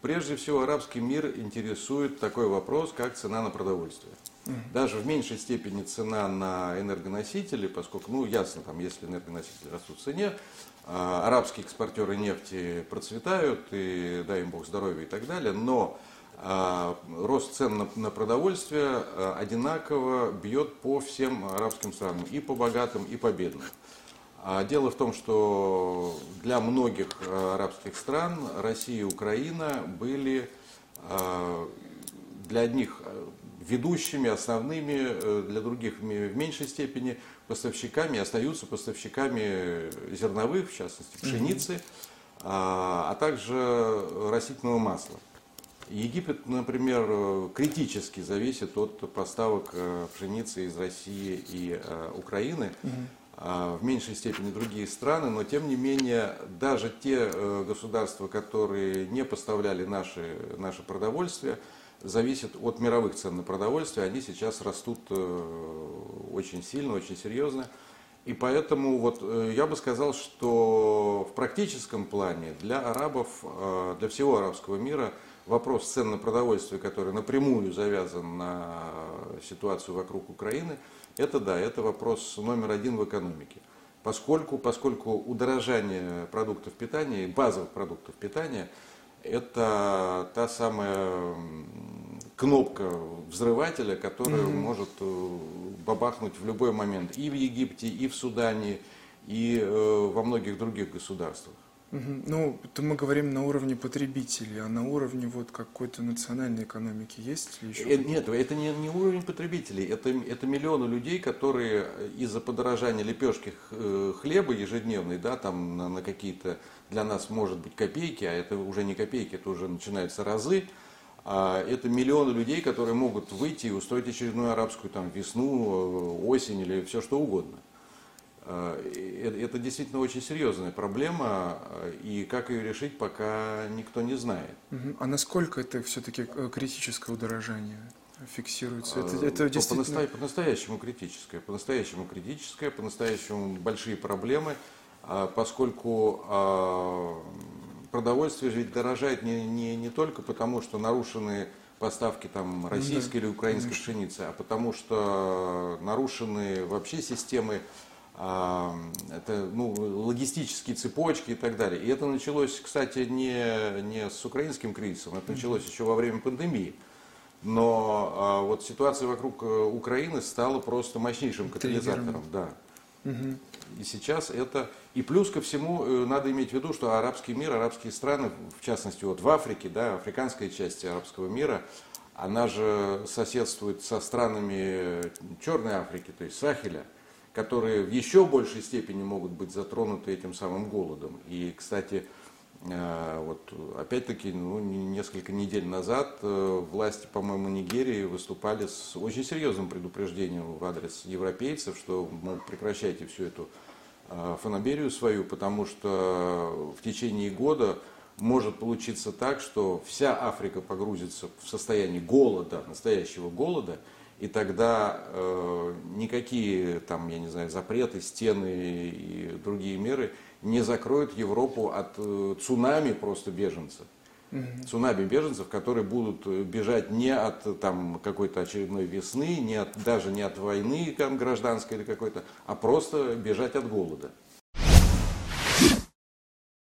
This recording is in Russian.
Прежде всего, арабский мир интересует такой вопрос, как цена на продовольствие. Даже в меньшей степени цена на энергоносители, поскольку, ну, ясно, там, если энергоносители растут в цене, а, арабские экспортеры нефти процветают, и дай им бог здоровья и так далее, но а, рост цен на, на продовольствие а, одинаково бьет по всем арабским странам, и по богатым, и по бедным. А дело в том, что для многих арабских стран Россия и Украина были для одних ведущими, основными, э, для других в меньшей степени поставщиками, остаются поставщиками зерновых, в частности пшеницы, а, а также растительного масла. Египет, например, критически зависит от поставок э, пшеницы из России и э, Украины, в меньшей степени другие страны, но тем не менее даже те государства, которые не поставляли наши, наше продовольствие, зависит от мировых цен на продовольствие. Они сейчас растут э, очень сильно, очень серьезно. И поэтому вот э, я бы сказал, что в практическом плане для арабов, э, для всего арабского мира вопрос цен на продовольствие, который напрямую завязан на ситуацию вокруг Украины, это да, это вопрос номер один в экономике. Поскольку, поскольку удорожание продуктов питания, базовых продуктов питания – это та самая кнопка взрывателя, которая mm-hmm. может э, бабахнуть в любой момент и в Египте, и в Судане, и э, во многих других государствах. Угу. Ну, это мы говорим на уровне потребителей, а на уровне вот какой-то национальной экономики есть ли еще? Э, нет, это не, не уровень потребителей, это, это миллионы людей, которые из-за подорожания лепешки э, хлеба ежедневной, да, там на, на какие-то, для нас может быть копейки, а это уже не копейки, это уже начинаются разы, это миллионы людей, которые могут выйти и устроить очередную арабскую там, весну, э, осень или все что угодно. Э, это действительно очень серьезная проблема, э, и как ее решить, пока никто не знает. А насколько это все-таки э, критическое удорожание фиксируется? Это, это действительно... По-настоящему критическое, по-настоящему критическое, по-настоящему большие проблемы, поскольку продовольствие ведь дорожает не, не, не только потому, что нарушены поставки там российской да, или украинской конечно. пшеницы, а потому что нарушены вообще системы это ну, логистические цепочки и так далее. И это началось, кстати, не, не с украинским кризисом, это началось еще во время пандемии. Но а, вот ситуация вокруг э, Украины стала просто мощнейшим катализатором. Да. Угу. И сейчас это... И плюс ко всему э, надо иметь в виду, что арабский мир, арабские страны, в частности вот в Африке, да, африканская часть арабского мира, она же соседствует со странами Черной Африки, то есть Сахеля – которые в еще большей степени могут быть затронуты этим самым голодом. И, кстати, э, вот опять-таки, ну, несколько недель назад э, власти, по-моему, Нигерии выступали с очень серьезным предупреждением в адрес европейцев, что, мол, прекращайте всю эту э, фанаберию свою, потому что в течение года может получиться так, что вся Африка погрузится в состояние голода, настоящего голода, и тогда э, никакие там, я не знаю, запреты, стены и другие меры не закроют Европу от э, цунами просто беженцев. Угу. Цунами беженцев, которые будут бежать не от там, какой-то очередной весны, не от, даже не от войны там, гражданской или какой-то, а просто бежать от голода.